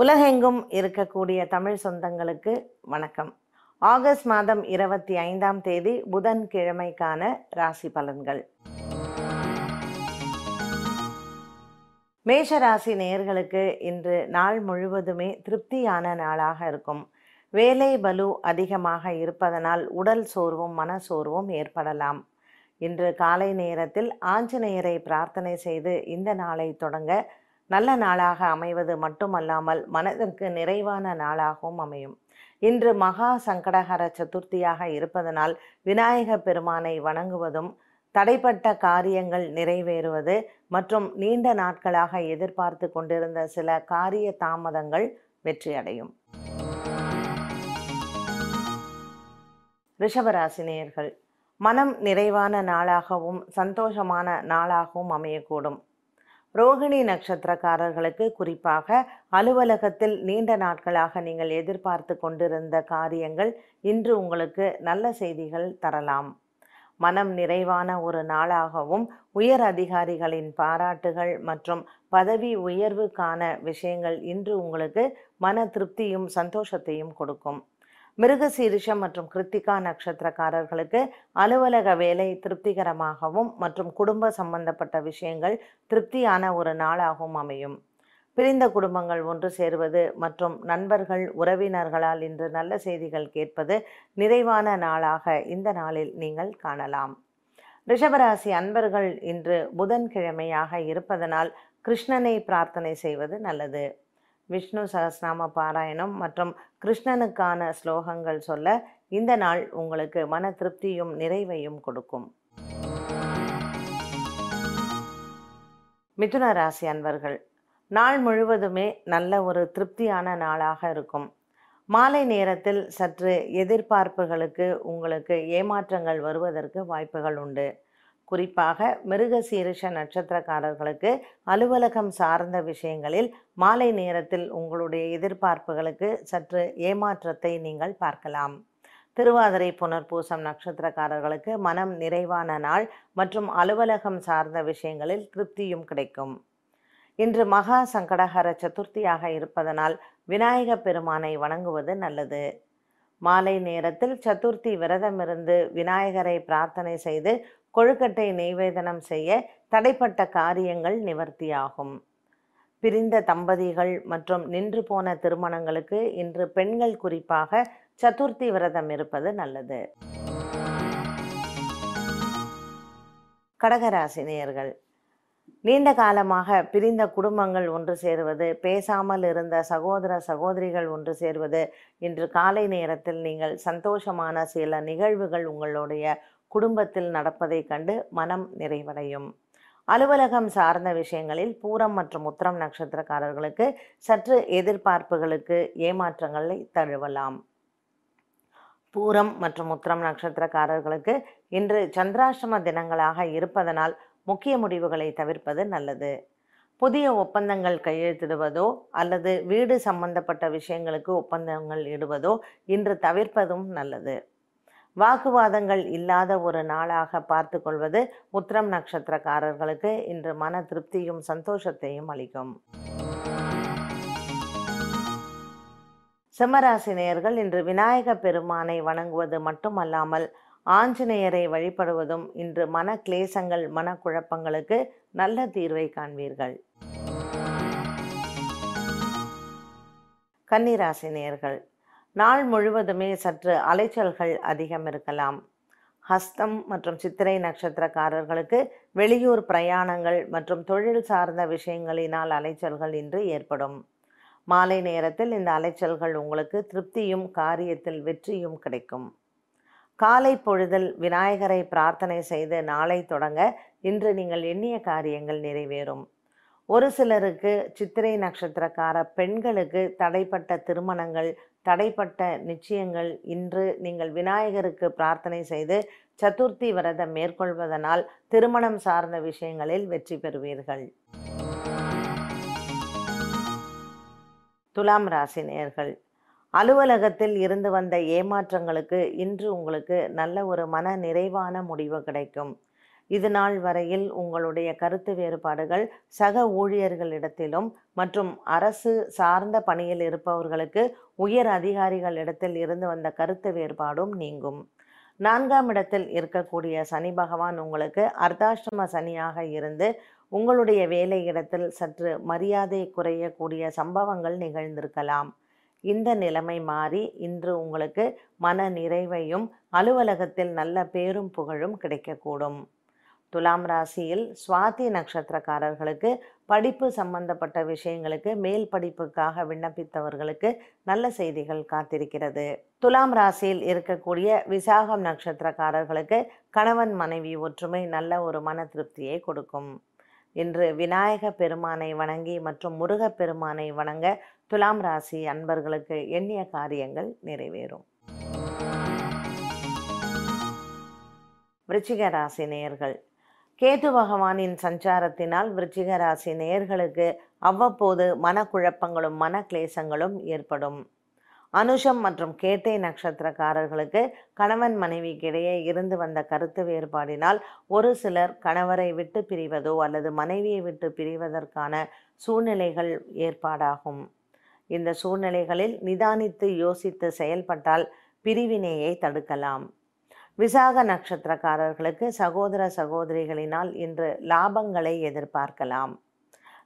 உலகெங்கும் இருக்கக்கூடிய தமிழ் சொந்தங்களுக்கு வணக்கம். ஆகஸ்ட் மாதம் இருபத்தி ஐந்தாம் தேதி புதன் கிழமைக்கான ராசி பலன்கள். மேஷ ராசி நேயர்களுக்கு இன்று நாள் முழுவதுமே திருப்தியான நாளாக இருக்கும். வேலை பலு அதிகமாக இருப்பதனால் உடல் சோர்வும் மன சோர்வும் ஏற்படலாம். இன்று காலை நேரத்தில் ஆஞ்சநேயரை பிரார்த்தனை செய்து இந்த நாளை தொடங்க நல்ல நாளாக அமைவது மட்டுமல்லாமல் மனதிற்கு நிறைவான நாளாகவும் அமையும். இன்று மகா சங்கடகர சதுர்த்தியாக இருப்பதனால் விநாயக பெருமானை வணங்குவதும் தடைப்பட்ட காரியங்கள் நிறைவேறுவது மற்றும் நீண்ட நாட்களாக எதிர்பார்த்து கொண்டிருந்த சில காரிய தாமதங்கள் வெற்றியடையும். ரிஷபராசினியர்கள் மனம் நிறைவான நாளாகவும் சந்தோஷமான நாளாகவும் அமையக்கூடும். ரோகிணி நட்சத்திரக்காரர்களுக்கு குறிப்பாக அலுவலகத்தில் நீண்ட நாட்களாக நீங்கள் எதிர்பார்த்து கொண்டிருந்த காரியங்கள் இன்று உங்களுக்கு நல்ல செய்திகள் தரலாம். மனம் நிறைவான ஒரு நாளாகவும் உயர் அதிகாரிகளின் பாராட்டுகள் மற்றும் பதவி உயர்வுக்கான விஷயங்கள் இன்று உங்களுக்கு மன திருப்தியும் சந்தோஷத்தையும் கொடுக்கும். மிருகசீரிஷம் மற்றும் கிருத்திகா நட்சத்திரக்காரர்களுக்கு அலுவலக வேலை திருப்திகரமாகவும் மற்றும் குடும்ப சம்பந்தப்பட்ட விஷயங்கள் திருப்தியான ஒரு நாளாகவும் அமையும். பிரிந்த குடும்பங்கள் ஒன்று சேருவது மற்றும் நண்பர்கள் உறவினர்களால் இன்று நல்ல செய்திகள் கேட்பது நிறைவான நாளாக இந்த நாளில் நீங்கள் காணலாம். ரிஷபராசி அன்பர்கள் இன்று புதன்கிழமையாக இருப்பதனால் கிருஷ்ணனை பிரார்த்தனை செய்வது நல்லது. விஷ்ணு சகஸ்நாம பாராயணம் மற்றும் கிருஷ்ணனுக்கான ஸ்லோகங்கள் சொல்ல இந்த நாள் உங்களுக்கு மன திருப்தியும் நிறைவையும் கொடுக்கும். மிதுன ராசி அன்பர்கள் நாள் முழுவதுமே நல்ல ஒரு திருப்தியான நாளாக இருக்கும். மாலை நேரத்தில் சற்று எதிர்பார்ப்புகளுக்கு உங்களுக்கு ஏமாற்றங்கள் வருவதற்கு வாய்ப்புகள் உண்டு. குறிப்பாக மிருகசீரிஷ நட்சத்திரக்காரர்களுக்கு அலுவலகம் சார்ந்த விஷயங்களில் மாலை நேரத்தில் உங்களுடைய எதிர்பார்ப்புகளுக்கு சற்று ஏமாற்றத்தை நீங்கள் பார்க்கலாம். திருவாதிரை புனர்பூசம் நட்சத்திரக்காரர்களுக்கு மனம் நிறைவான நாள் மற்றும் அலுவலகம் சார்ந்த விஷயங்களில் திருப்தியும் கிடைக்கும். இன்று மகா சங்கடஹர சதுர்த்தியாக இருப்பதனால் விநாயக பெருமானை வணங்குவது நல்லது. மாலை நேரத்தில் சதுர்த்தி விரதமிருந்து விநாயகரை பிரார்த்தனை செய்து கொழுக்கட்டை நெய்வேதனம் செய்ய தடைப்பட்ட காரியங்கள் நிவர்த்தியாகும். பிரிந்த தம்பதிகள் மற்றும் நின்று போன திருமணங்களுக்கு இன்று பெண்கள் குறிப்பாக சதுர்த்தி விரதம் இருப்பது நல்லது. கடகராசினியர்கள் நீண்ட காலமாக பிரிந்த குடும்பங்கள் ஒன்று சேருவது பேசாமல் இருந்த சகோதர சகோதரிகள் ஒன்று சேருவது இன்று காலை நேரத்தில் நீங்கள் சந்தோஷமான சில நிகழ்வுகள் உங்களுடைய குடும்பத்தில் நடப்பதைக் கண்டு மனம் நிறைவடையும். அலுவலகம் சார்ந்த விஷயங்களில் பூரம் மற்றும் உத்திரம் நட்சத்திரக்காரர்களுக்கு சற்று எதிர்பார்ப்புகளுக்கு ஏமாற்றங்களை தழுவலாம். பூரம் மற்றும் உத்திரம் நட்சத்திரக்காரர்களுக்கு இன்று சந்திராஷ்டம தினங்களாக இருப்பதனால் முக்கிய முடிவுகளை தவிர்ப்பது நல்லது. புதிய ஒப்பந்தங்கள் கையெழுத்திடுவதோ அல்லது வீடு சம்பந்தப்பட்ட விஷயங்களுக்கு ஒப்பந்தங்கள் இடுவதோ இன்று தவிர்ப்பதும் நல்லது. வாக்குவாதங்கள் இல்லாத ஒரு நாளாக பார்த்து கொள்வது உத்திரம் நட்சத்திரக்காரர்களுக்கு இன்று மன திருப்தியும் சந்தோஷத்தையும் அளிக்கும். சிம்மராசினியர்கள் இன்று விநாயக பெருமானை வணங்குவது மட்டுமல்லாமல் ஆஞ்சநேயரை வழிபடுவதும் இன்று மன கிளேசங்கள் மனக்குழப்பங்களுக்கு நல்ல தீர்வை காண்பீர்கள். கன்னிராசினியர்கள் நாள் முழுவதுமே சற்று அலைச்சல்கள் அதிகம் இருக்கலாம். ஹஸ்தம் மற்றும் சித்திரை நட்சத்திரக்காரர்களுக்கு வெளியூர் பிரயாணங்கள் மற்றும் தொழில் சார்ந்த விஷயங்களினால் அலைச்சல்கள் இன்று ஏற்படும். மாலை நேரத்தில் இந்த அலைச்சல்கள் உங்களுக்கு திருப்தியும் காரியத்தில் வெற்றியும் கிடைக்கும். காலை பொழுதில் விநாயகரை பிரார்த்தனை செய்து நாளை தொடங்க இன்று நீங்கள் எண்ணிய காரியங்கள் நிறைவேறும். ஒரு சிலருக்கு சித்திரை நட்சத்திரக்கார பெண்களுக்கு தடைப்பட்ட திருமணங்கள் தடைப்பட்ட நிச்சயங்கள். இன்று நீங்கள் விநாயகருக்கு பிரார்த்தனை செய்து சதுர்த்தி விரதம் மேற்கொள்வதனால் திருமணம் சார்ந்த விஷயங்களில் வெற்றி பெறுவீர்கள். துலாம் ராசி நேர்கள் அலுவலகத்தில் இருந்து வந்த ஏமாற்றங்களுக்கு இன்று உங்களுக்கு நல்ல ஒரு மன நிறைவான முடிவு கிடைக்கும். இது நாள் வரையில் உங்களுடைய கருத்து வேறுபாடுகள் சக ஊழியர்களிடத்திலும் மற்றும் அரசு சார்ந்த பணியில் இருப்பவர்களுக்கு உயர் அதிகாரிகளிடத்தில் இருந்து வந்த கருத்து வேறுபாடும் நீங்கும். நான்காம் இடத்தில் இருக்கக்கூடிய சனி பகவான் உங்களுக்கு அர்த்தாஷ்டம சனியாக இருந்து உங்களுடைய வேலை இடத்தில் சற்று மரியாதை குறையக்கூடிய சம்பவங்கள் நிகழ்ந்திருக்கலாம். இந்த நிலைமை மாறி இன்று உங்களுக்கு மன நிறைவையும் அலுவலகத்தில் நல்ல பேரும் புகழும் கிடைக்கக்கூடும். துலாம் ராசியில் சுவாதி நட்சத்திரக்காரர்களுக்கு படிப்பு சம்பந்தப்பட்ட விஷயங்களுக்கு மேல் படிப்புக்காக விண்ணப்பித்தவர்களுக்கு நல்ல செய்திகள் காத்திருக்கிறது. துலாம் ராசியில் இருக்கக்கூடிய விசாகம் நட்சத்திரக்காரர்களுக்கு கணவன் மனைவி ஒற்றுமை நல்ல ஒரு மன திருப்தியை கொடுக்கும். இன்று விநாயக பெருமானை வணங்கி மற்றும் முருகப் பெருமானை வணங்க துலாம் ராசி அன்பர்களுக்கு எண்ணிய காரியங்கள் நிறைவேறும். விருச்சிக ராசி நேயர்கள் கேது பகவானின் சஞ்சாரத்தினால் விருச்சிக ராசி நேயர்களுக்கு அவ்வப்போது மனக்குழப்பங்களும் மன கிளேசங்களும் ஏற்படும். அனுஷம் மற்றும் கேட்டை நட்சத்திரக்காரர்களுக்கு கணவன் மனைவிக்கிடையே இருந்து வந்த கருத்து வேறுபாடினால் ஒரு சிலர் கணவரை விட்டு பிரிவதோ அல்லது மனைவியை விட்டு பிரிவதற்கான சூழ்நிலைகள் ஏற்பாடாகும். இந்த சூழ்நிலைகளில் நிதானித்து யோசித்து செயல்பட்டால் பிரிவினையை தடுக்கலாம். விசாக நட்சத்திரக்காரர்களுக்கு சகோதர சகோதரிகளினால் இன்று லாபங்களை எதிர்பார்க்கலாம்.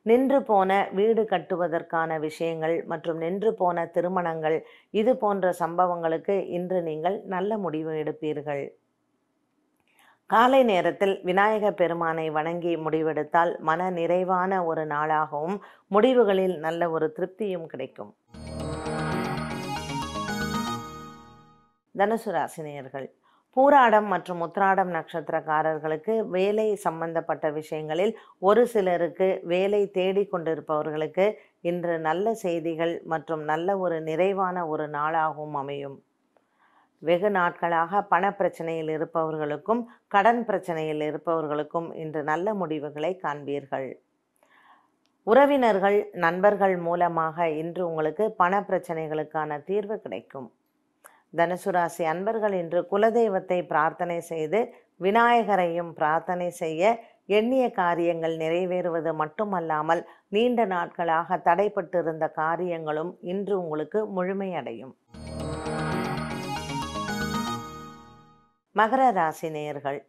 நின்று போன வீடு கட்டுவதற்கான விஷயங்கள் மற்றும் நின்று போன திருமணங்கள் இது போன்ற சம்பவங்களுக்கு இன்று நீங்கள் நல்ல முடிவு எடுப்பீர்கள். காலை நேரத்தில் விநாயக பெருமானை வணங்கி முடிவெடுத்தால் மன நிறைவான ஒரு நாளாகவும் முடிவுகளில் நல்ல ஒரு திருப்தியும் கிடைக்கும். தனுசு ராசினியர்கள் பூராடம் மற்றும் உத்ராடம் நட்சத்திரக்காரர்களுக்கு வேலை சம்பந்தப்பட்ட விஷயங்களில் ஒரு சிலருக்கு வேலை தேடிக்கொண்டிருப்பவர்களுக்கு இன்று நல்ல செய்திகள் மற்றும் நல்ல ஒரு நிறைவான ஒரு நாளாகவும் அமையும். வெகு நாட்களாக பண பிரச்சனையில் இருப்பவர்களுக்கும் கடன் பிரச்சனையில் இருப்பவர்களுக்கும் இன்று நல்ல முடிவுகளை காண்பீர்கள். உறவினர்கள் நண்பர்கள் மூலமாக இன்று உங்களுக்கு பண பிரச்சனைகளுக்கான தீர்வு கிடைக்கும். தனுசு ராசி அன்பர்கள் இன்று குலதெய்வத்தை பிரார்த்தனை செய்து விநாயகரையும் பிரார்த்தனை செய்ய எண்ணிய காரியங்கள் நிறைவேறுவது மட்டுமல்லாமல் நீண்ட நாட்களாக தடைப்பட்டிருந்த காரியங்களும் இன்று உங்களுக்கு முழுமையடையும். மகர ராசி நேயர்கள்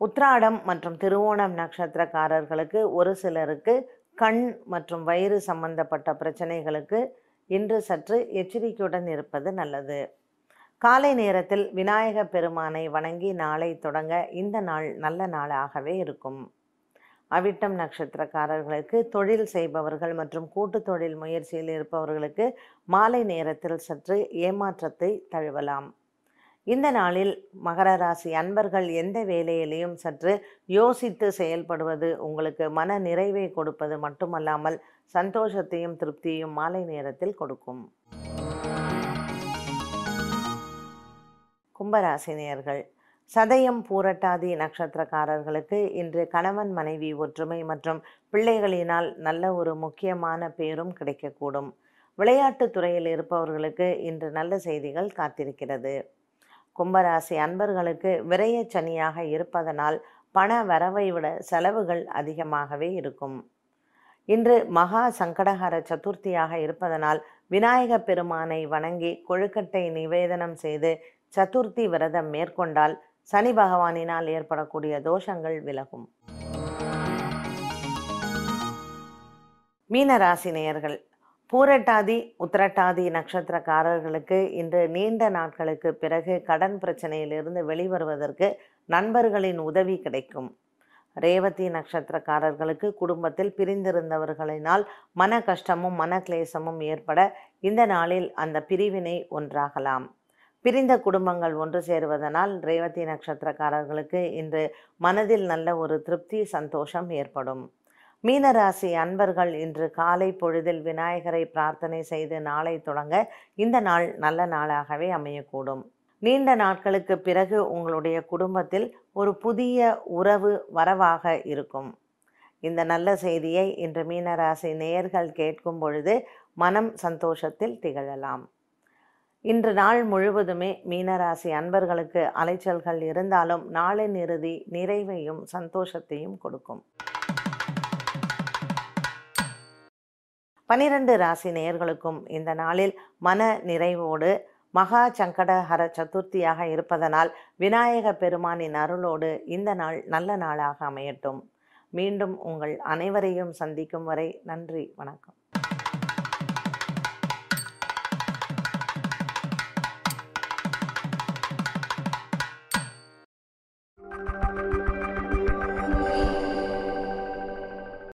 உத்ராடம் மற்றும் திருவோணம் நட்சத்திரக்காரர்களுக்கு ஒரு சிலருக்கு கண் மற்றும் வயிறு சம்பந்தப்பட்ட பிரச்சனைகளுக்கு இன்று சற்று எச்சரிக்கையுடன் இருப்பது நல்லது. காலை நேரத்தில் விநாயக பெருமானை வணங்கி நாளை தொடங்க இந்த நாள் நல்ல நாளாகவே இருக்கும். அவிட்டம் நட்சத்திரக்காரர்களுக்கு தொழில் செய்பவர்கள் மற்றும் கூட்டு தொழில் முயற்சியில் இருப்பவர்களுக்கு மாலை நேரத்தில் சற்று ஏமாற்றத்தை தழுவலாம். இந்த நாளில் மகர ராசி அன்பர்கள் எந்த வேலையிலையும் சற்று யோசித்து செயல்படுவது உங்களுக்கு மன நிறைவை கொடுப்பது மட்டுமல்லாமல் சந்தோஷத்தையும் திருப்தியையும் மாலை நேரத்தில் கொடுக்கும். கும்பராசினியர்கள். சதயம் பூரட்டாதி நட்சத்திரக்காரர்களுக்கு இன்று கணவன் மனைவி ஒற்றுமை மற்றும் பிள்ளைகளினால் நல்ல ஒரு முக்கியமான பேரும் கிடைக்கக்கூடும். விளையாட்டுத் துறையில் இருப்பவர்களுக்கு இன்று நல்ல செய்திகள் காத்திருக்கிறது. கும்பராசி அன்பர்களுக்கு விரைய சனியாக இருப்பதனால் பண வரவை விட செலவுகள் அதிகமாகவே இருக்கும். இன்று மகா சங்கடஹர சதுர்த்தியாக இருப்பதனால் விநாயக பெருமானை வணங்கி கொழுக்கட்டை நிவேதனம் செய்து சதுர்த்தி விரதம் மேற்கொண்டால் சனி பகவானினால் ஏற்படக்கூடிய தோஷங்கள் விலகும். மீனராசி நேயர்கள் பூரட்டாதி உத்திரட்டாதி நட்சத்திரக்காரர்களுக்கு இன்று நீண்ட நாட்களுக்கு பிறகு கடன் பிரச்சனையிலிருந்து வெளிவருவதற்கு நண்பர்களின் உதவி கிடைக்கும். ரேவதி நட்சத்திரக்காரர்களுக்கு குடும்பத்தில் பிரிந்திருந்தவர்களினால் மன கஷ்டமும் மன கிளேசமும் ஏற்பட இந்த நாளில் அந்த பிரிவினை ஒன்றாகலாம். பிரிந்த குடும்பங்கள் ஒன்று சேருவதனால் ரேவதி நட்சத்திரக்காரர்களுக்கு இன்று மனதில் நல்ல ஒரு திருப்தி சந்தோஷம் ஏற்படும். மீனராசி அன்பர்கள் இன்று காலை பொழுதில் விநாயகரை பிரார்த்தனை செய்து நாளை தொடங்க இந்த நாள் நல்ல நாளாகவே அமையக்கூடும். நீண்ட நாட்களுக்கு பிறகு உங்களுடைய குடும்பத்தில் ஒரு புதிய உறவு வரவாக இருக்கும். இந்த நல்ல செய்தியை இன்று மீனராசி நேயர்கள் கேட்கும் பொழுது மனம் சந்தோஷத்தில் திகழலாம். இன்று நாள் முழுவதுமே மீனராசி அன்பர்களுக்கு அலைச்சல்கள் இருந்தாலும் நாளின் இறுதி நிறைவையும் சந்தோஷத்தையும் கொடுக்கும். பனிரெண்டு ராசி நேயர்களுக்கும் இந்த நாளில் மன நிறைவோடு மகா சங்கடஹர சதுர்த்தியாக இருப்பதனால் விநாயக பெருமானின் அருளோடு இந்த நாள் நல்ல நாளாக அமையட்டும். மீண்டும் உங்கள் அனைவரையும் சந்திக்கும் வரை நன்றி வணக்கம்.